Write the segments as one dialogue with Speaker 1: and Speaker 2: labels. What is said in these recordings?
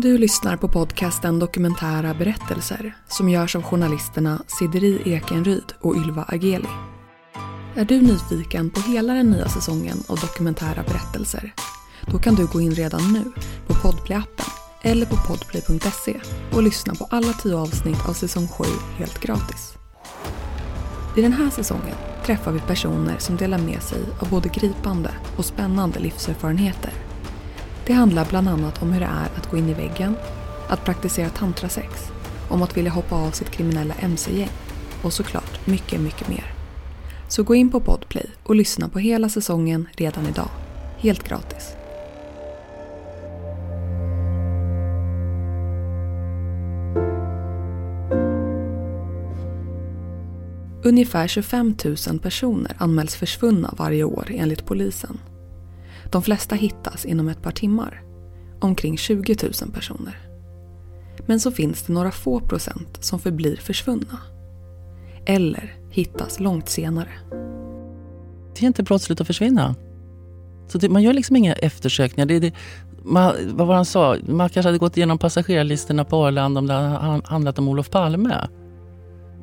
Speaker 1: Du lyssnar på podcasten Dokumentära berättelser som görs av journalisterna Sideri Ekenryd och Ylva Ageli. Är du nyfiken på hela den nya säsongen av Dokumentära berättelser? Då kan du gå in redan nu på Podplay-appen eller på podplay.se och lyssna på alla tio avsnitt av säsong 7 helt gratis. I den här säsongen träffar vi personer som delar med sig av både gripande och spännande livserfarenheter. Det handlar bland annat om hur det är att gå in i väggen, att praktisera tantrasex, om att vilja hoppa av sitt kriminella mc-gäng och såklart mycket, mycket mer. Så gå in på Podplay och lyssna på hela säsongen redan idag. Helt gratis. Ungefär 25 000 personer anmäls försvunna varje år enligt polisen. De flesta hittas inom ett par timmar. Omkring 20 000 personer. Men så finns det några få procent som förblir försvunna. Eller hittas långt senare.
Speaker 2: Det är inte brottsligt att försvinna. Så det, man gör liksom inga eftersökningar. Det, det, man, vad var han sa? Man kanske hade gått igenom passagerarlistorna på Arlanda om det hade handlat om Olof Palme.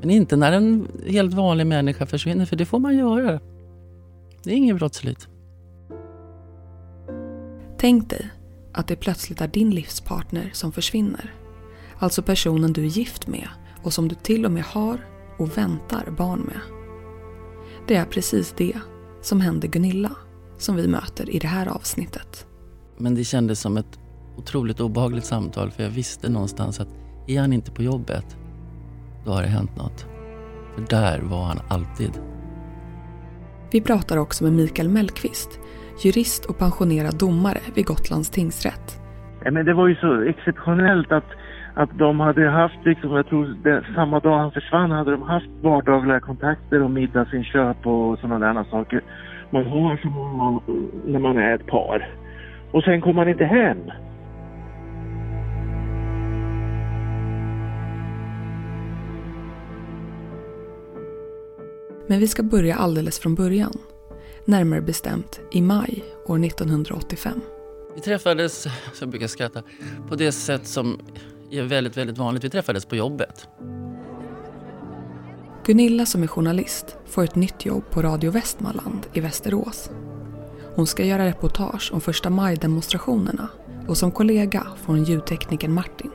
Speaker 2: Men inte när en helt vanlig människa försvinner, för det får man göra. Det är inget brottsligt.
Speaker 1: Tänk dig att det plötsligt är din livspartner som försvinner. Alltså personen du är gift med och som du till och med har och väntar barn med. Det är precis det som hände Gunilla som vi möter i det här avsnittet.
Speaker 2: Men det kändes som ett otroligt obehagligt samtal för jag visste någonstans att är han inte på jobbet, då har det hänt något. För där var han alltid.
Speaker 1: Vi pratar också med Mikael Mellqvist, jurist och pensionerad domare vid Gotlands tingsrätt.
Speaker 3: Men det var ju så exceptionellt att, att de hade haft, liksom, jag tror det, samma dag han försvann hade de haft vardagliga kontakter och middagsinköp och sådana där saker. Man har som man, när man är ett par. Och sen kommer man inte hem.
Speaker 1: Men vi ska börja alldeles från början. Närmare bestämt i maj år 1985.
Speaker 2: Vi träffades, som jag brukar skratta, på det sätt som är väldigt, väldigt vanligt. Vi träffades på jobbet.
Speaker 1: Gunilla som är journalist får ett nytt jobb på Radio Västmanland i Västerås. Hon ska göra reportage om första maj-demonstrationerna och som kollega får hon ljudteknikern Martin.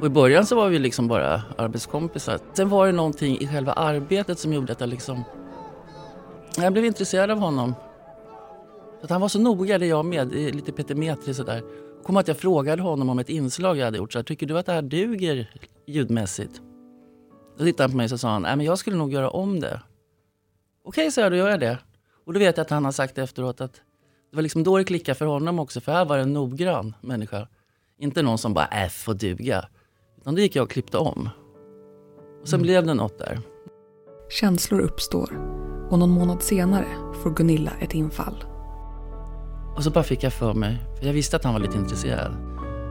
Speaker 2: Och I början så var vi liksom bara arbetskompisar. Sen var det någonting i själva arbetet som gjorde att jag liksom... Jag blev intresserad av honom. Att han var så noga, det jag med, lite petimetrig sådär. Kom att jag frågade honom om ett inslag jag hade gjort. Så här, Tycker du att det här duger ljudmässigt? Då tittade han på mig och sa han, Nej, men jag skulle nog göra om det. Okej, så jag, då gör jag det. Och då vet jag att han har sagt efteråt att det var liksom då det klickade för honom också. För här var det en noggrann människa. Inte någon som bara, äh, får duga. Utan då gick jag och klippte om. Och sen mm. blev det något där.
Speaker 1: Känslor uppstår och någon månad senare får Gunilla ett infall.
Speaker 2: Och så bara fick jag för mig, för jag visste att han var lite intresserad.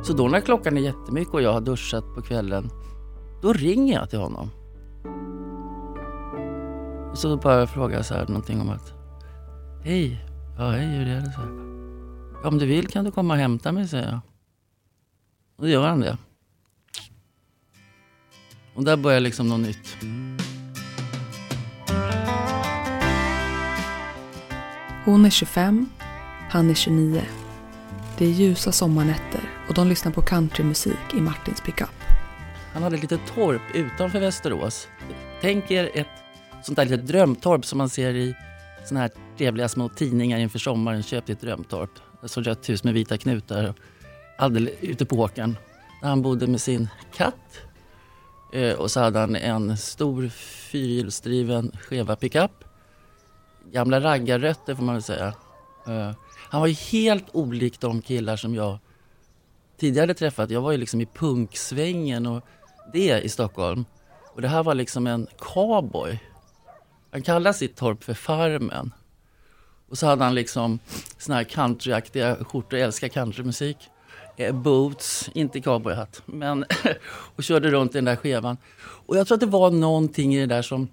Speaker 2: Så då när klockan är jättemycket och jag har duschat på kvällen, då ringer jag till honom. Och så bara frågar jag så här någonting om att Hej, ja hej hur är det? Så här. Om du vill kan du komma och hämta mig, säger jag. Och då gör han det. Och där börjar liksom något nytt.
Speaker 1: Hon är 25, han är 29. Det är ljusa sommarnätter och de lyssnar på countrymusik i Martins pickup.
Speaker 2: Han hade ett litet torp utanför Västerås. Tänk er ett sånt där litet drömtorp som man ser i såna här trevliga små tidningar inför sommaren. Köp ditt drömtorp. Ett sånt rött hus med vita knutar. Alldeles ute på åkern. Där han bodde med sin katt eh, och så hade han en stor fyrhjulsdriven Cheva pickup. Gamla raggarrötter får man väl säga. Eh, han var ju helt olik de killar som jag tidigare träffat. Jag var ju liksom i punksvängen och det i Stockholm. Och det här var liksom en cowboy. Han kallade sitt torp för Farmen. Och så hade han liksom såna här countryaktiga skjortor, jag älskar countrymusik. Eh, boots, inte cowboyhatt, men och körde runt i den där skevan. Och jag tror att det var någonting i det där som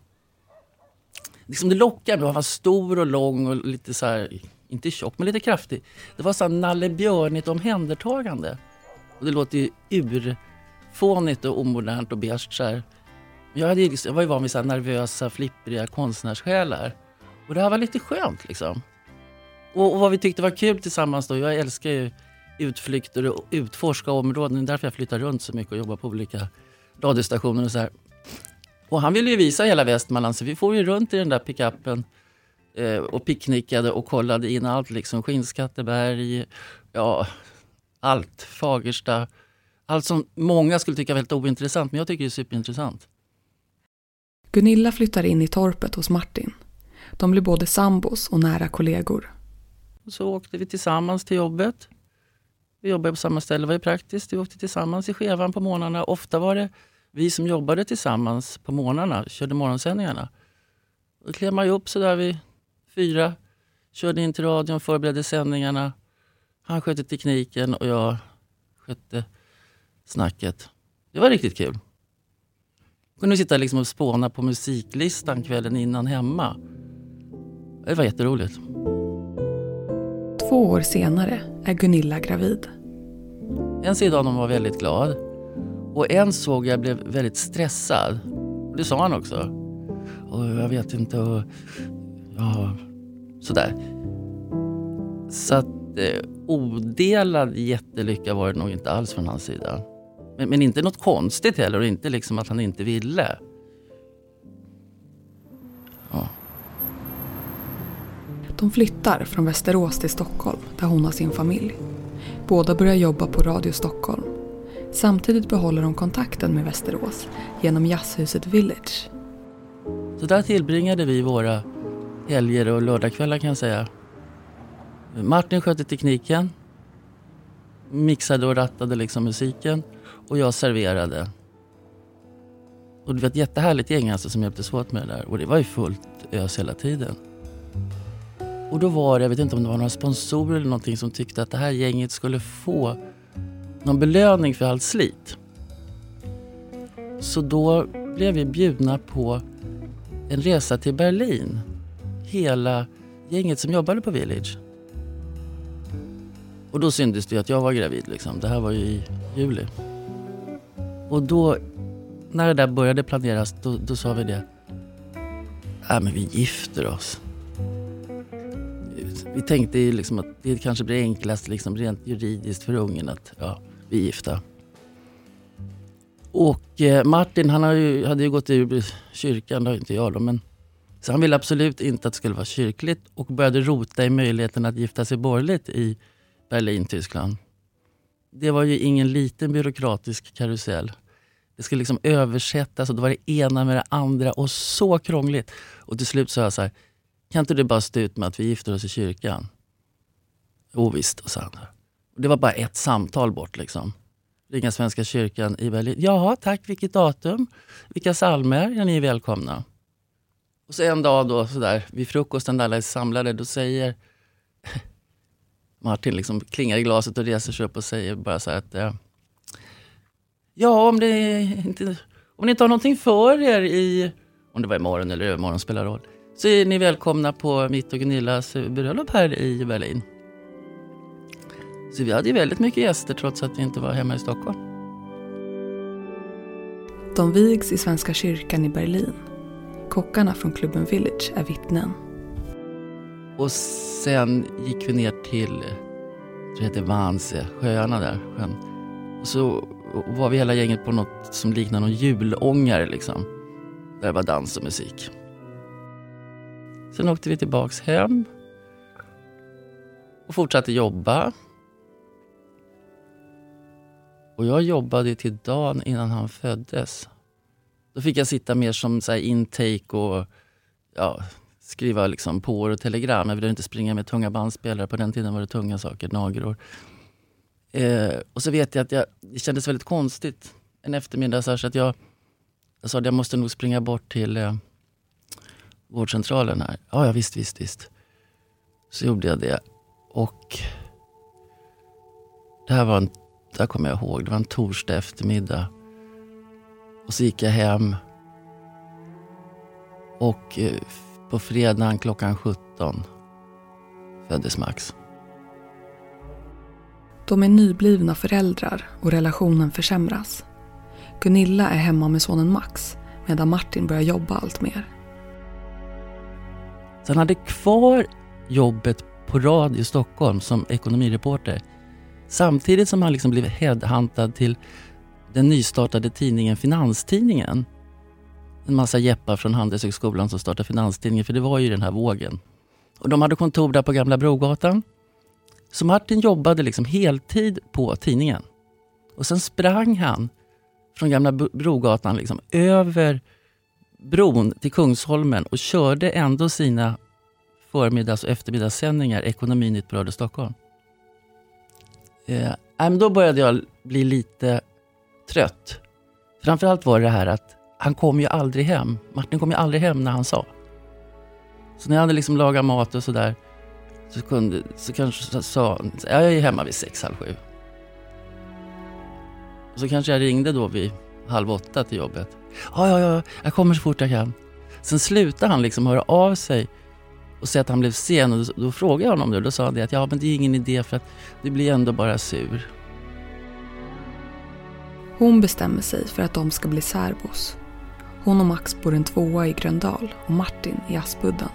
Speaker 2: liksom det lockade mig. Han var stor och lång och lite så här, inte tjock men lite kraftig. Det var så här Nalle Björnigt omhändertagande. Och det låter ju urfånigt och omodernt och beige så här. Jag, hade, liksom, jag var ju van vid så nervösa, flippriga konstnärssjälar. Och det här var lite skönt liksom. Och, och, vad vi tyckte var kul tillsammans då, jag älskar ju utflykter och utforska områden. Det är därför jag flyttar runt så mycket och jobbar på olika radiostationer och så här. Och han ville ju visa hela Västmanland så vi får ju runt i den där pickupen eh, och picknickade och kollade in allt liksom. Skinnskatteberg, ja allt. Fagersta. Allt som många skulle tycka väldigt ointressant men jag tycker det är superintressant.
Speaker 1: Gunilla flyttar in i torpet hos Martin. De blir både sambos och nära kollegor.
Speaker 2: Så åkte vi tillsammans till jobbet. Vi jobbade på samma ställe, det var ju praktiskt. Vi åkte tillsammans i skevan på morgnarna. Ofta var det vi som jobbade tillsammans på morgnarna, körde morgonsändningarna. Då klev man upp sådär vid fyra, körde in till radion, förberedde sändningarna. Han skötte tekniken och jag skötte snacket. Det var riktigt kul. Kunde sitta liksom och spåna på musiklistan kvällen innan hemma. Det var jätteroligt.
Speaker 1: Två år senare är Gunilla gravid.
Speaker 2: En sida av honom var väldigt glad och en såg jag blev väldigt stressad. Det sa han också. Och jag vet inte och ja, sådär. Så att eh, odelad jättelycka var det nog inte alls från hans sida. Men, men inte något konstigt heller och inte liksom att han inte ville. Ja.
Speaker 1: De flyttar från Västerås till Stockholm där hon har sin familj. Båda börjar jobba på Radio Stockholm. Samtidigt behåller de kontakten med Västerås genom jazzhuset Village.
Speaker 2: Så där tillbringade vi våra helger och lördagskvällar kan jag säga. Martin skötte tekniken, mixade och rattade liksom musiken och jag serverade. Och det var ett jättehärligt gäng alltså som hjälptes åt med det där och det var ju fullt ös hela tiden. Och då var det, jag vet inte om det var några sponsorer eller någonting som tyckte att det här gänget skulle få någon belöning för allt slit. Så då blev vi bjudna på en resa till Berlin. Hela gänget som jobbade på Village. Och då syntes det att jag var gravid. Liksom. Det här var ju i juli. Och då, när det där började planeras, då, då sa vi det. Äh, men vi gifter oss. Vi tänkte ju liksom att det kanske blir enklast liksom rent juridiskt för ungen att ja, vi är gifta. Och eh, Martin han ju, hade ju gått ur kyrkan, det har inte jag då, men så han ville absolut inte att det skulle vara kyrkligt och började rota i möjligheten att gifta sig borgerligt i Berlin, Tyskland. Det var ju ingen liten byråkratisk karusell. Det skulle liksom översättas och det var det ena med det andra och så krångligt. Och till slut sa jag så här, kan inte du bara stå ut med att vi gifter oss i kyrkan? Jo visst, sa han. Det var bara ett samtal bort. liksom. Ringa Svenska kyrkan i Berlin. Jaha, tack. Vilket datum? Vilka psalmer? Ja, ni är välkomna. Och så en dag då, sådär, vid frukosten där alla är samlade, då säger Martin liksom klingar i glaset och reser sig upp och säger bara så här att eh, Ja, om, det inte, om ni inte har någonting för er i, om det var imorgon eller övermorgon spelar roll, så är ni välkomna på mitt och Gunillas bröllop här i Berlin. Så vi hade väldigt mycket gäster trots att vi inte var hemma i Stockholm.
Speaker 1: De vigs i Svenska kyrkan i Berlin. Kockarna från klubben Village är vittnen.
Speaker 2: Och sen gick vi ner till, det heter Vanse, sjöarna där. Sjön. Och så var vi hela gänget på något som liknar någon julångare liksom. Där det var dans och musik. Sen åkte vi tillbaks hem och fortsatte jobba. Och jag jobbade till dagen innan han föddes. Då fick jag sitta mer som så intake och ja, skriva liksom på och telegram. Jag ville inte springa med tunga bandspelare. På den tiden var det tunga saker, nagror. Eh, och så vet jag att jag, det kändes väldigt konstigt en eftermiddag. Så, att jag, jag sa att jag måste nog springa bort till eh, vårdcentralen här. Ja, ja visst, visst, visst. Så gjorde jag det. Och det här var en, här kommer jag ihåg, det var en torsdag eftermiddag. Och så gick jag hem. Och eh, på fredagen klockan 17 föddes Max.
Speaker 1: De är nyblivna föräldrar och relationen försämras. Gunilla är hemma med sonen Max medan Martin börjar jobba allt mer.
Speaker 2: Så han hade kvar jobbet på Radio Stockholm som ekonomireporter samtidigt som han liksom blev headhuntad till den nystartade tidningen Finanstidningen. En massa jeppar från Handelshögskolan som startade Finanstidningen, för det var ju den här vågen. Och de hade kontor där på Gamla Brogatan. Så Martin jobbade liksom heltid på tidningen. Och sen sprang han från Gamla Brogatan liksom över bron till Kungsholmen och körde ändå sina förmiddags och eftermiddagssändningar Ekonominytt bröd Radio Stockholm. Eh, då började jag bli lite trött. Framförallt var det det här att han kom ju aldrig hem. Martin kom ju aldrig hem när han sa. Så när jag hade liksom lagat mat och sådär så, kunde, så kanske sa han, jag är hemma vid sex, halv sju. Och så kanske jag ringde då vid halv åtta till jobbet. Ja, ja, ja, jag kommer så fort jag kan. Sen slutade han liksom höra av sig och säga att han blev sen. Och då, frågade jag honom det och då sa han det att ja, men det är ingen idé för att du blir ändå bara sur.
Speaker 1: Hon bestämmer sig för att de ska bli särbos. Hon och Max bor en tvåa i Gröndal och Martin i Aspudden.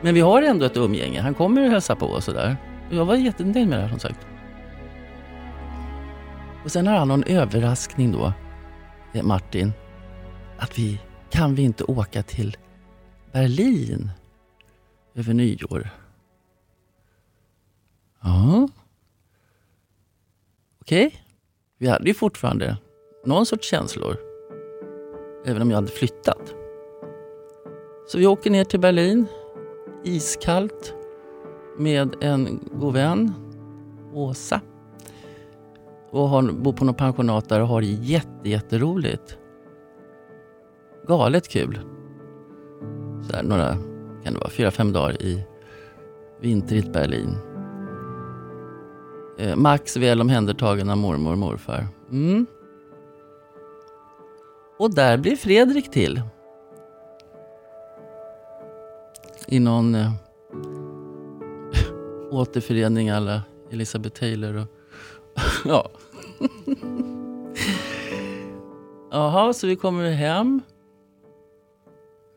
Speaker 2: Men vi har ändå ett umgänge. Han kommer och hälsar på och sådär. Jag var jättenöjd med det här som sagt. Och sen har han någon överraskning då, eh, Martin. Att vi, kan vi inte åka till Berlin över nyår? Ja. Okej. Okay. Vi hade ju fortfarande någon sorts känslor. Även om jag hade flyttat. Så vi åker ner till Berlin. Iskallt. Med en god vän, Åsa. Och har, bor på något pensionat där och har jätte, jätteroligt. Galet kul. Så här, några, kan det vara, fyra, fem dagar i vintrigt Berlin. Eh, Max väl omhändertagen av mormor och morfar. Mm. Och där blir Fredrik till. I någon eh, återförening alla Elisabeth Taylor och ja. Jaha, så vi kommer hem.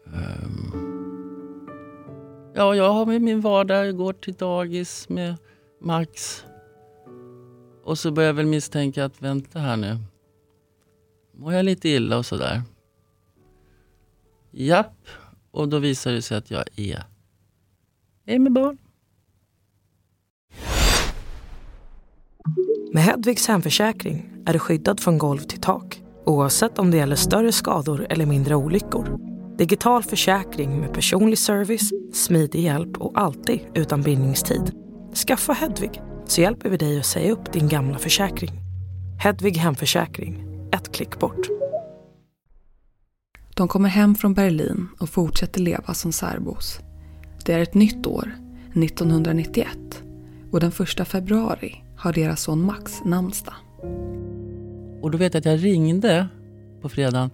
Speaker 2: Um. Ja, jag har med min vardag, jag går till dagis med Max. Och så börjar jag väl misstänka att vänta här nu. Mår jag lite illa och sådär? Japp. Och då visar det sig att jag är, är med barn.
Speaker 4: Med Hedvigs hemförsäkring är du skyddad från golv till tak oavsett om det gäller större skador eller mindre olyckor. Digital försäkring med personlig service, smidig hjälp och alltid utan bindningstid. Skaffa Hedvig så hjälper vi dig att säga upp din gamla försäkring. Hedvig Hemförsäkring, ett klick bort.
Speaker 1: De kommer hem från Berlin och fortsätter leva som särbos. Det är ett nytt år, 1991 och den första februari har deras son Max namnsdag.
Speaker 2: Och då vet jag att jag ringde på fredagen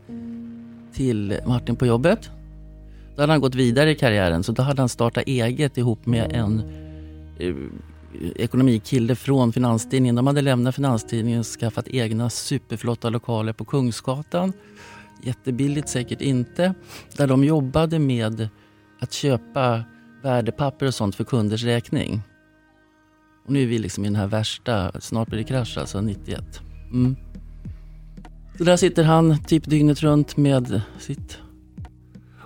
Speaker 2: till Martin på jobbet. Då hade han gått vidare i karriären så då hade han startat eget ihop med en eh, ekonomikille från Finanstidningen. De hade lämnat Finanstidningen och skaffat egna superflotta lokaler på Kungsgatan. Jättebilligt säkert inte. Där de jobbade med att köpa värdepapper och sånt för kunders räkning. Och nu är vi liksom i den här värsta, snart blir det krasch alltså, 91. Mm. Så där sitter han typ dygnet runt med sitt...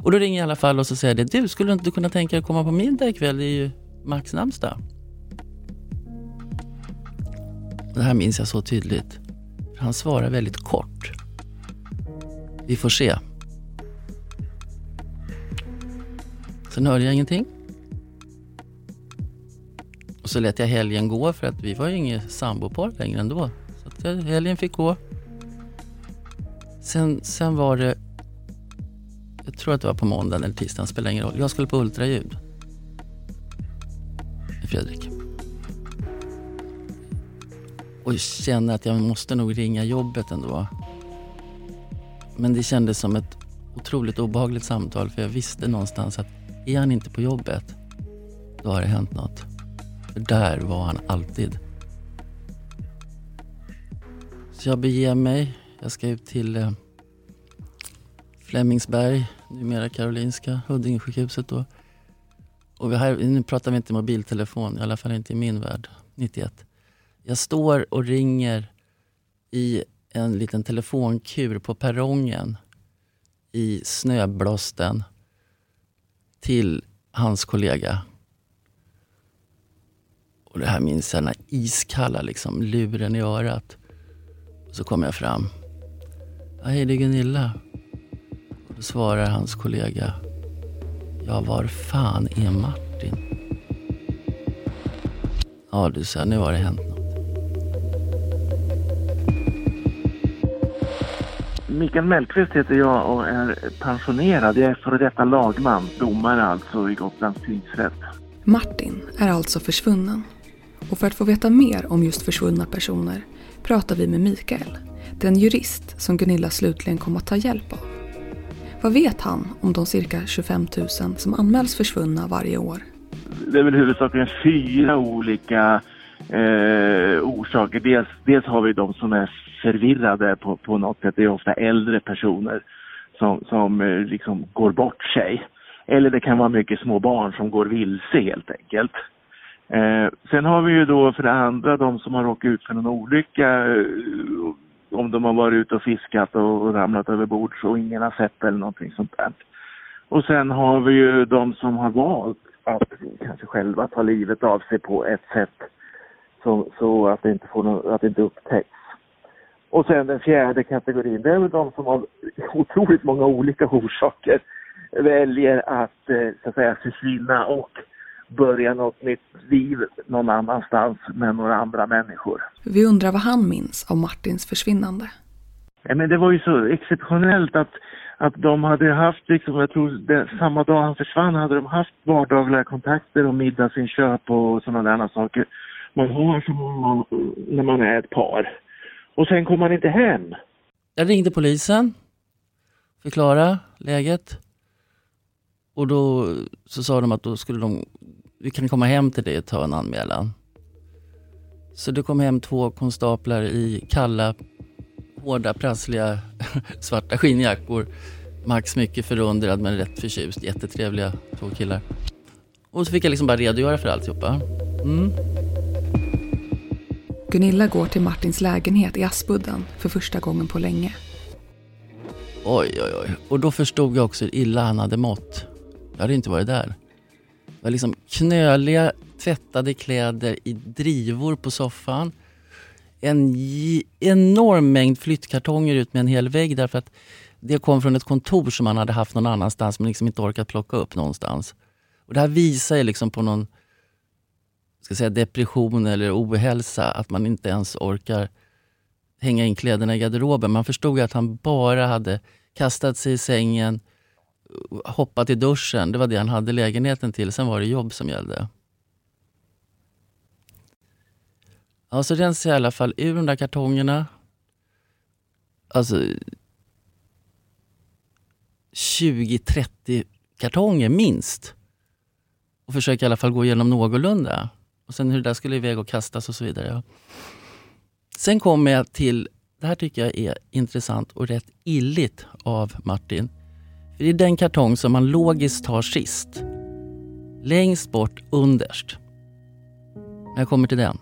Speaker 2: Och då ringer jag i alla fall och så säger det, du skulle inte kunna tänka dig att komma på middag ikväll? Det är ju Max namnsdag. Det här minns jag så tydligt. Han svarar väldigt kort. Vi får se. Sen hörde jag ingenting. Och så lät jag helgen gå för att vi var ju inget sambopar längre ändå. Så att eh, helgen fick gå. Sen, sen var det, jag tror att det var på måndagen eller tisdagen, spelar ingen roll. Jag skulle på ultraljud. Med Fredrik. Och känner att jag måste nog ringa jobbet ändå. Men det kändes som ett otroligt obehagligt samtal för jag visste någonstans att är han inte på jobbet, då har det hänt något. För där var han alltid. Så jag beger mig. Jag ska ut till eh, Flemingsberg, numera Karolinska, Huddingesjukhuset då. Och vi här, nu pratar vi inte mobiltelefon, i alla fall inte i min värld, 91. Jag står och ringer i en liten telefonkur på perrongen i snöblåsten till hans kollega. Och det här minns jag, den här iskalla liksom, luren i örat. Så kommer jag fram. Hej, det är Gunilla. Och då svarar hans kollega. Ja, var fan är Martin? Ja du, sa nu har det hänt något.
Speaker 3: Mikael Mellqvist heter jag och är pensionerad. Jag är före detta lagman, domare alltså i Gotlands tingsrätt.
Speaker 1: Martin är alltså försvunnen. Och för att få veta mer om just försvunna personer pratar vi med Mikael, den jurist som Gunilla slutligen kom att ta hjälp av. Vad vet han om de cirka 25 000 som anmäls försvunna varje år?
Speaker 3: Det är väl huvudsakligen fyra olika eh, orsaker. Dels, dels har vi de som är förvirrade på, på något sätt. Det är ofta äldre personer som, som eh, liksom går bort sig. Eller det kan vara mycket små barn som går vilse helt enkelt. Eh, sen har vi ju då för det andra de som har råkat ut för någon olycka. Eh, om de har varit ute och fiskat och, och ramlat över bord så ingen har sett eller någonting sånt där. Och sen har vi ju de som har valt att kanske själva ta livet av sig på ett sätt så, så att, det inte får någon, att det inte upptäcks. Och sen den fjärde kategorin, det är väl de som av otroligt många olika orsaker väljer att, eh, så att säga, försvinna och börja något nytt liv någon annanstans med några andra människor.
Speaker 1: Vi undrar vad han minns av Martins försvinnande.
Speaker 3: Ja, men det var ju så exceptionellt att, att de hade haft, liksom, jag tror det, samma dag han försvann hade de haft vardagliga kontakter och middagsinköp och sådana där saker. Man har som man, när man är ett par. Och sen kom man inte hem.
Speaker 2: Jag ringde polisen, förklara läget. Och då så sa de att då skulle de, vi kan komma hem till dig och ta en anmälan. Så det kom hem två konstaplar i kalla, hårda, prassliga svarta skinnjackor. Max mycket förundrad men rätt förtjust. Jättetrevliga två killar. Och så fick jag liksom bara redogöra för alltihopa. Mm.
Speaker 1: Gunilla går till Martins lägenhet i Aspudden för första gången på länge.
Speaker 2: Oj, oj, oj. Och då förstod jag också hur illa han hade mått. Jag hade inte varit där. Det var liksom knöliga, tvättade kläder i drivor på soffan. En enorm mängd flyttkartonger ut med en hel vägg därför att det kom från ett kontor som han hade haft någon annanstans men liksom inte orkat plocka upp någonstans. Och det här visar ju liksom på någon ska säga, depression eller ohälsa, att man inte ens orkar hänga in kläderna i garderoben. Man förstod att han bara hade kastat sig i sängen, hoppat i duschen. Det var det han hade lägenheten till. Sen var det jobb som gällde. Ja, så rensade jag i alla fall ur de där kartongerna. Alltså 20-30 kartonger minst. Och försöker i alla fall gå igenom någorlunda. Och sen hur det där skulle iväg och kastas och så vidare. Sen kommer jag till, det här tycker jag är intressant och rätt illigt av Martin. För det är den kartong som man logiskt tar sist. Längst bort underst. När jag kommer till den,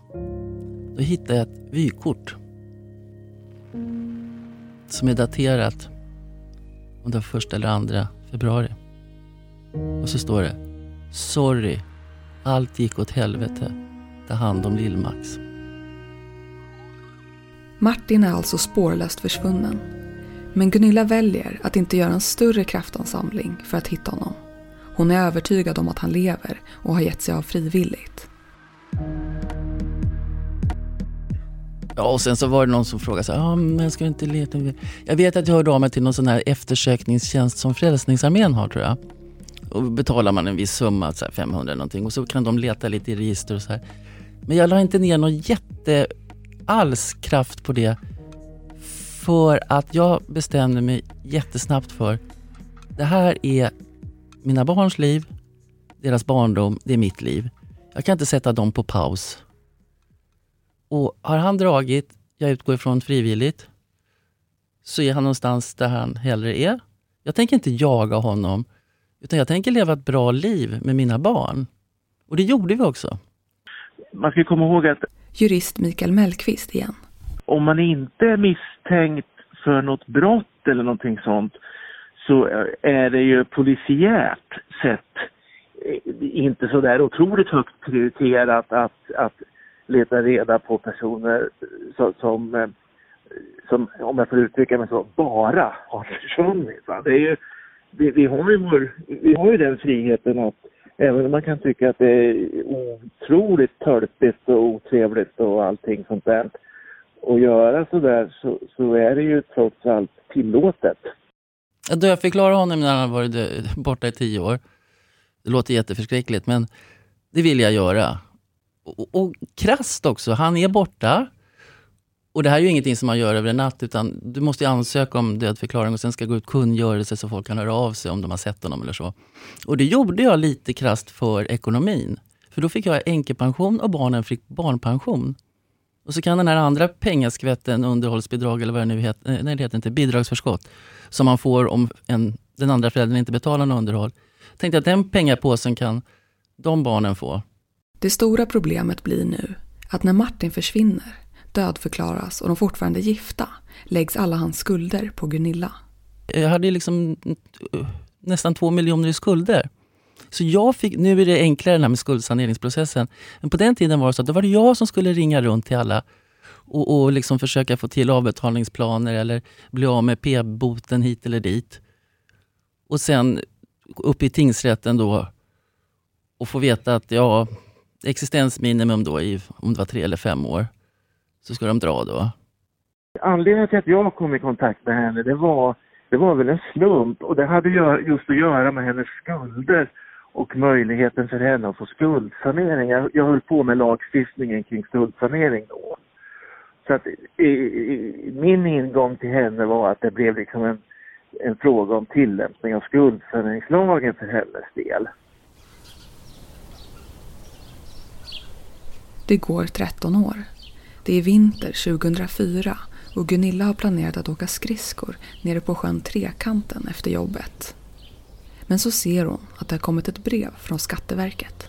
Speaker 2: då hittar jag ett vykort. Som är daterat om det var första eller andra februari. Och så står det Sorry, allt gick åt helvete. Ta hand om Lill-Max.
Speaker 1: Martin är alltså spårlöst försvunnen. Men Gunilla väljer att inte göra en större kraftansamling för att hitta honom. Hon är övertygad om att han lever och har gett sig av frivilligt.
Speaker 2: Ja, och sen så var det någon som frågade så här, ah, men ska inte leta? Jag vet att jag hörde av mig till någon sån här eftersökningstjänst som Frälsningsarmén har tror jag. Och betalar man en viss summa, så 500 någonting och så kan de leta lite i register och så här. Men jag la inte ner någon jätte alls kraft på det för att jag bestämde mig jättesnabbt för det här är mina barns liv, deras barndom, det är mitt liv. Jag kan inte sätta dem på paus. Och har han dragit jag utgår ifrån frivilligt, så är han någonstans där han hellre är. Jag tänker inte jaga honom, utan jag tänker leva ett bra liv med mina barn. Och det gjorde vi också.
Speaker 3: Man ska komma ihåg att
Speaker 1: Jurist Mikael Mellqvist igen
Speaker 3: om man inte är misstänkt för något brott eller någonting sånt så är det ju polisiärt sett eh, inte så där otroligt högt prioriterat att, att leta reda på personer som, som, som, om jag får uttrycka mig så, bara har försvunnit. Va? Det är ju, vi, vi, har ju vår, vi har ju den friheten att även om man kan tycka att det är otroligt tölpigt och otrevligt och allting sånt där att göra sådär så, så är det ju trots allt tillåtet.
Speaker 2: Du, jag förklarar honom när han varit borta i tio år. Det låter jätteförskräckligt men det vill jag göra. Och, och krasst också, han är borta. Och det här är ju ingenting som man gör över en natt utan du måste ju ansöka om dödförklaring och sen ska gå ut kungörelse så folk kan höra av sig om de har sett honom eller så. Och det gjorde jag lite krasst för ekonomin. För då fick jag änkepension och barnen fick barnpension. Och så kan den här andra pengaskvätten, underhållsbidrag eller vad det nu heter, eh, nej det heter inte, bidragsförskott, som man får om en, den andra föräldern inte betalar något underhåll. Tänkte att den pengapåsen kan de barnen få.
Speaker 1: Det stora problemet blir nu att när Martin försvinner, dödförklaras och de fortfarande är gifta, läggs alla hans skulder på Gunilla.
Speaker 2: Jag hade liksom eh, nästan två miljoner i skulder. Så jag fick, nu är det enklare här med skuldsaneringsprocessen. Men på den tiden var det så att då var det jag som skulle ringa runt till alla och, och liksom försöka få till avbetalningsplaner eller bli av med p-boten hit eller dit. Och sen upp i tingsrätten då och få veta att ja, existensminimum då i, om det var tre eller fem år, så ska de dra då.
Speaker 3: Anledningen till att jag kom i kontakt med henne det var, det var väl en slump och det hade just att göra med hennes skulder och möjligheten för henne att få skuldsanering. Jag, jag höll på med lagstiftningen kring skuldsanering då. Så att i, i, min ingång till henne var att det blev liksom en, en fråga om tillämpning av skuldsaneringslagen för hennes del.
Speaker 1: Det går 13 år. Det är vinter 2004 och Gunilla har planerat att åka skridskor nere på sjön Trekanten efter jobbet. Men så ser hon att det har kommit ett brev från Skatteverket.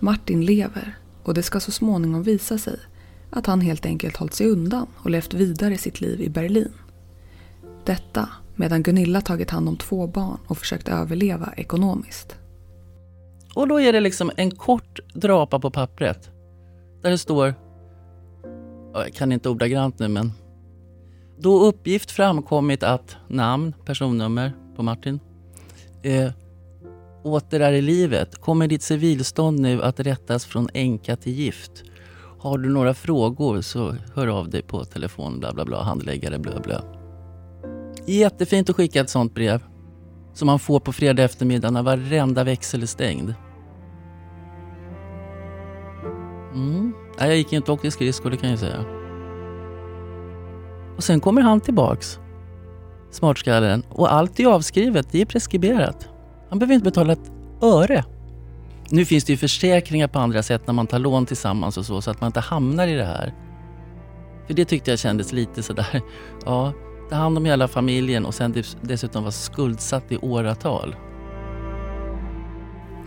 Speaker 1: Martin lever och det ska så småningom visa sig att han helt enkelt hållit sig undan och levt vidare sitt liv i Berlin. Detta medan Gunilla tagit hand om två barn och försökt överleva ekonomiskt.
Speaker 2: Och då är det liksom en kort drapa på pappret. Där det står, jag kan inte ordagrant nu men. Då uppgift framkommit att namn, personnummer på Martin. Eh, åter är i livet. Kommer ditt civilstånd nu att rättas från änka till gift? Har du några frågor så hör av dig på telefon bla bla bla, handläggare bla bla. Jättefint att skicka ett sånt brev. Som man får på fredag eftermiddag när varenda växel är stängd. Mm. Nej, jag gick inte och åkte skridskor, det kan jag säga. Och sen kommer han tillbaks, smartskallen, och allt är avskrivet, det är preskriberat. Han behöver inte betala ett öre. Nu finns det ju försäkringar på andra sätt när man tar lån tillsammans och så, så att man inte hamnar i det här. För det tyckte jag kändes lite sådär, ja, ta hand om hela familjen och sen dessutom vara skuldsatt i åratal.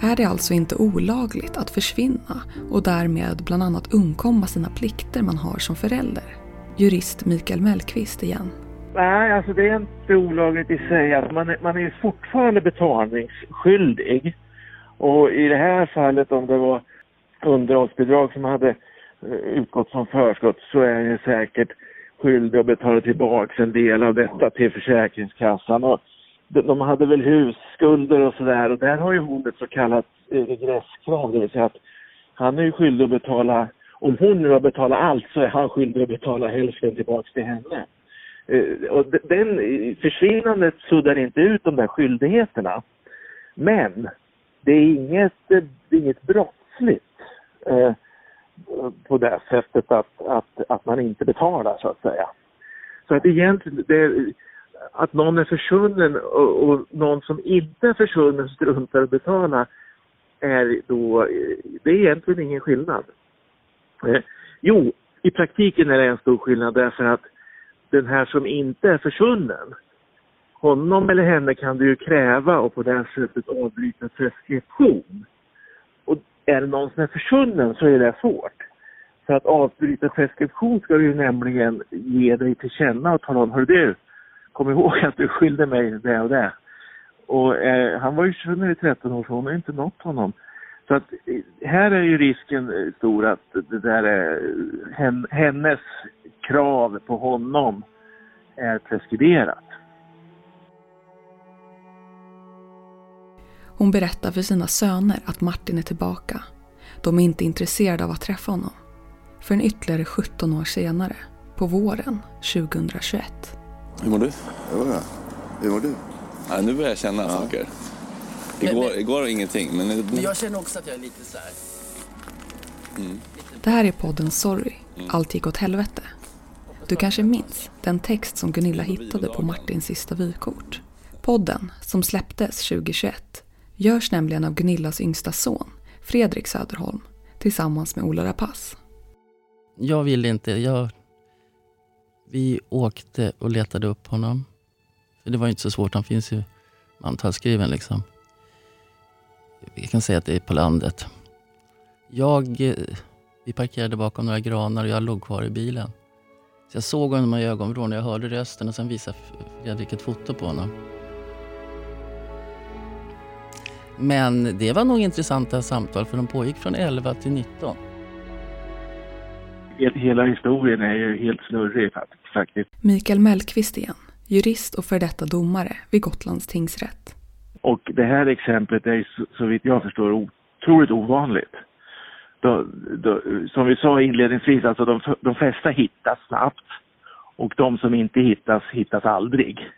Speaker 1: Är det alltså inte olagligt att försvinna och därmed bland annat undkomma sina plikter man har som förälder? Jurist Mikael Mellqvist igen.
Speaker 3: Nej, alltså det är inte olagligt i sig. Alltså man, är, man är fortfarande betalningsskyldig. Och i det här fallet om det var underhållsbidrag som hade eh, utgått som förskott så är jag säkert skyldig att betala tillbaka en del av detta till Försäkringskassan. Och de, hade väl husskulder och sådär och där har ju hon ett så kallat eh, regresskrav, det vill säga att han är ju skyldig att betala, om hon nu har betalat allt så är han skyldig att betala hälften tillbaks till henne. Eh, och den eh, försvinnandet suddar inte ut de där skyldigheterna. Men det är inget, eh, det är inget brottsligt eh, på det sättet att, att, att man inte betalar så att säga. Så att egentligen, det, att någon är försvunnen och, och någon som inte är försvunnen struntar att betala är då, det är egentligen ingen skillnad. Eh, jo, I praktiken är det en stor skillnad därför att den här som inte är försvunnen, honom eller henne kan du ju kräva och på det sättet avbryta preskription. Och är det någon som är försvunnen så är det svårt. För att avbryta preskription ska du ju nämligen ge dig till känna och tala om, hör du, kom ihåg att du skyllde mig det och det. Och eh, han var ju försvunnen i 13 år så hon har inte nått honom. Så att eh, här är ju risken eh, stor att det där är hennes krav på honom är preskriberat.
Speaker 1: Hon berättar för sina söner att Martin är tillbaka. De är inte intresserade av att träffa honom. Förrän ytterligare 17 år senare, på våren 2021.
Speaker 5: Hur mår du?
Speaker 6: Jo, ja. Hur mår du?
Speaker 5: Ja, nu börjar jag känna ja. saker. Igår, men, igår var ingenting. Men,
Speaker 2: men jag känner också att jag är lite så här...
Speaker 1: Mm. Det här är podden Sorry, mm. allt gick åt helvete. Du kanske minns den text som Gunilla hittade på Martins sista vykort. Podden, som släpptes 2021, görs nämligen av Gunillas yngsta son, Fredrik Söderholm, tillsammans med Ola Rapace.
Speaker 2: Jag ville inte. Jag, vi åkte och letade upp honom. För Det var inte så svårt, han finns ju mantalsskriven. Liksom. Vi kan säga att det är på landet. Jag, eh, vi parkerade bakom några granar och jag låg kvar i bilen. Så jag såg honom i ögonvrån och jag hörde rösten och sen visade Fredrik ett foto på honom. Men det var nog intressanta samtal för de pågick från 11 till 19.
Speaker 3: Hela historien är ju helt snurrig faktiskt.
Speaker 1: Mikael Mellqvist igen, jurist och för detta domare vid Gotlands tingsrätt.
Speaker 3: Och det här exemplet är så vitt jag förstår otroligt ovanligt. Då, då, som vi sa inledningsvis, alltså de, de flesta hittas snabbt och de som inte hittas, hittas aldrig.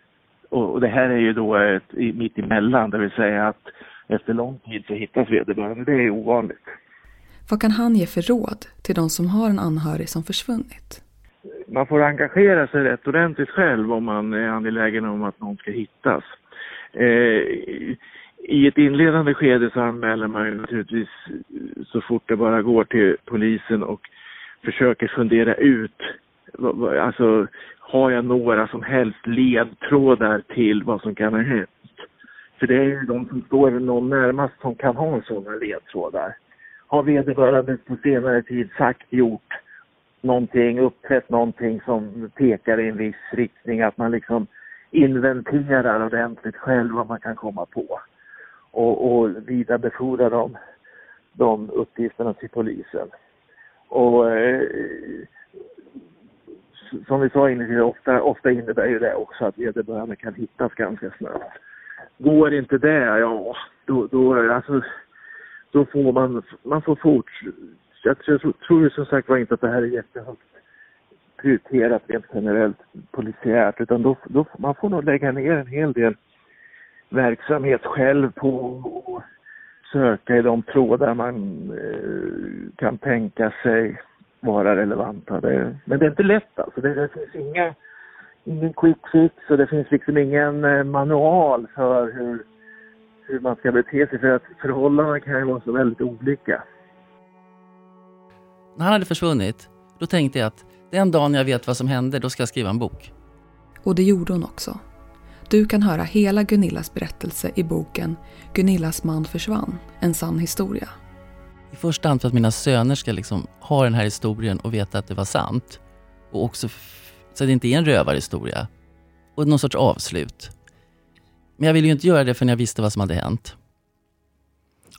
Speaker 3: Och, och det här är ju då ett, mitt emellan, det vill säga att efter lång tid så hittas vederbörande. Det är ovanligt.
Speaker 1: Vad kan han ge för råd till de som har en anhörig som försvunnit?
Speaker 3: Man får engagera sig rätt ordentligt själv om man är angelägen om att någon ska hittas. Eh, i ett inledande skede så anmäler man ju naturligtvis eh, så fort det bara går till polisen och försöker fundera ut, alltså har jag några som helst ledtrådar till vad som kan ha hänt? För det är ju de som står någon närmast som kan ha sådana ledtrådar. Har vederbörande på senare tid sagt, gjort någonting, uppträtt någonting som pekar i en viss riktning, att man liksom inventerar ordentligt själv vad man kan komma på och, och vidarebefordrar de, de uppgifterna till polisen. Och eh, som vi sa innan, ofta, ofta innebär ju det också att vederbörande kan hittas ganska snabbt. Går inte det, ja, då, då, alltså, då får man, man får fortsätta. Jag, jag tror som sagt var inte att det här är jättehögt prioriterat rent generellt polisiärt utan då, då, man får nog lägga ner en hel del verksamhet själv på att söka i de trådar man eh, kan tänka sig vara relevanta. Men det är inte lätt alltså. Det, det finns inga ingen quick fix och det finns liksom ingen eh, manual för hur, hur man ska bete sig för att förhållandena kan ju vara så väldigt olika.
Speaker 2: När han hade försvunnit, då tänkte jag att den dagen jag vet vad som hände, då ska jag skriva en bok.
Speaker 1: Och det gjorde hon också. Du kan höra hela Gunillas berättelse i boken Gunillas man försvann, en sann historia.
Speaker 2: I första hand för att mina söner ska liksom ha den här historien och veta att det var sant. Och också så det inte är en rövarhistoria. Och någon sorts avslut. Men jag ville ju inte göra det förrän jag visste vad som hade hänt.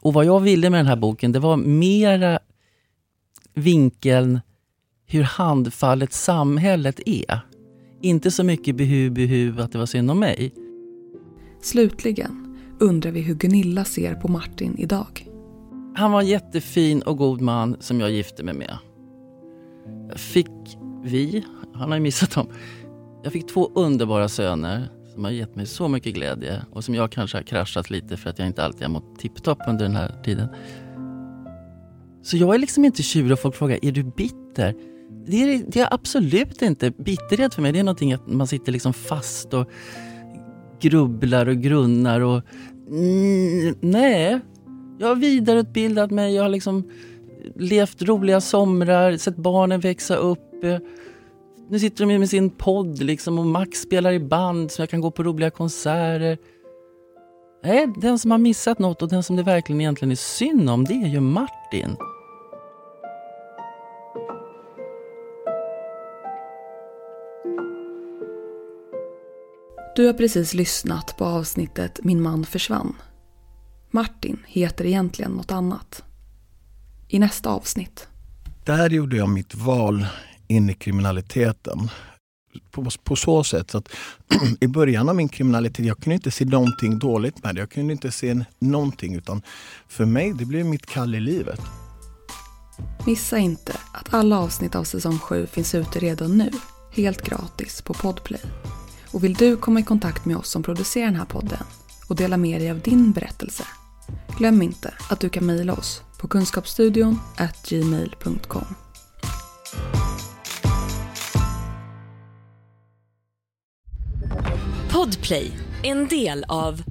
Speaker 2: Och vad jag ville med den här boken, det var mera vinkeln hur handfallet samhället är. Inte så mycket behu, behu att det var synd om mig.
Speaker 1: Slutligen undrar vi hur Gunilla ser på Martin idag.
Speaker 2: Han var en jättefin och god man som jag gifte mig med. Fick vi, han har ju missat dem. Jag fick två underbara söner som har gett mig så mycket glädje och som jag kanske har kraschat lite för att jag inte alltid har mått tipptopp under den här tiden. Så jag är liksom inte tjurig och folk frågar, är du bitter? Det är, det är absolut inte. Bitterhet för mig det är någonting att man sitter liksom fast och grubblar och grunnar och mm, nej. Jag har vidareutbildat mig, jag har liksom levt roliga somrar, sett barnen växa upp. Nu sitter de med sin podd liksom och Max spelar i band så jag kan gå på roliga konserter. Nej, den som har missat något och den som det verkligen egentligen är synd om det är ju Martin.
Speaker 1: Du har precis lyssnat på avsnittet Min man försvann. Martin heter egentligen något annat. I nästa avsnitt.
Speaker 7: Där gjorde jag mitt val in i kriminaliteten. På, på så sätt att i början av min kriminalitet, jag kunde inte se någonting dåligt med det. Jag kunde inte se någonting utan för mig, det blev mitt kall i livet.
Speaker 1: Missa inte att alla avsnitt av säsong 7 finns ute redan nu, helt gratis på Podplay. Och vill du komma i kontakt med oss som producerar den här podden och dela med dig av din berättelse? Glöm inte att du kan mejla oss på kunskapsstudion gmail.com.
Speaker 8: Podplay, en del av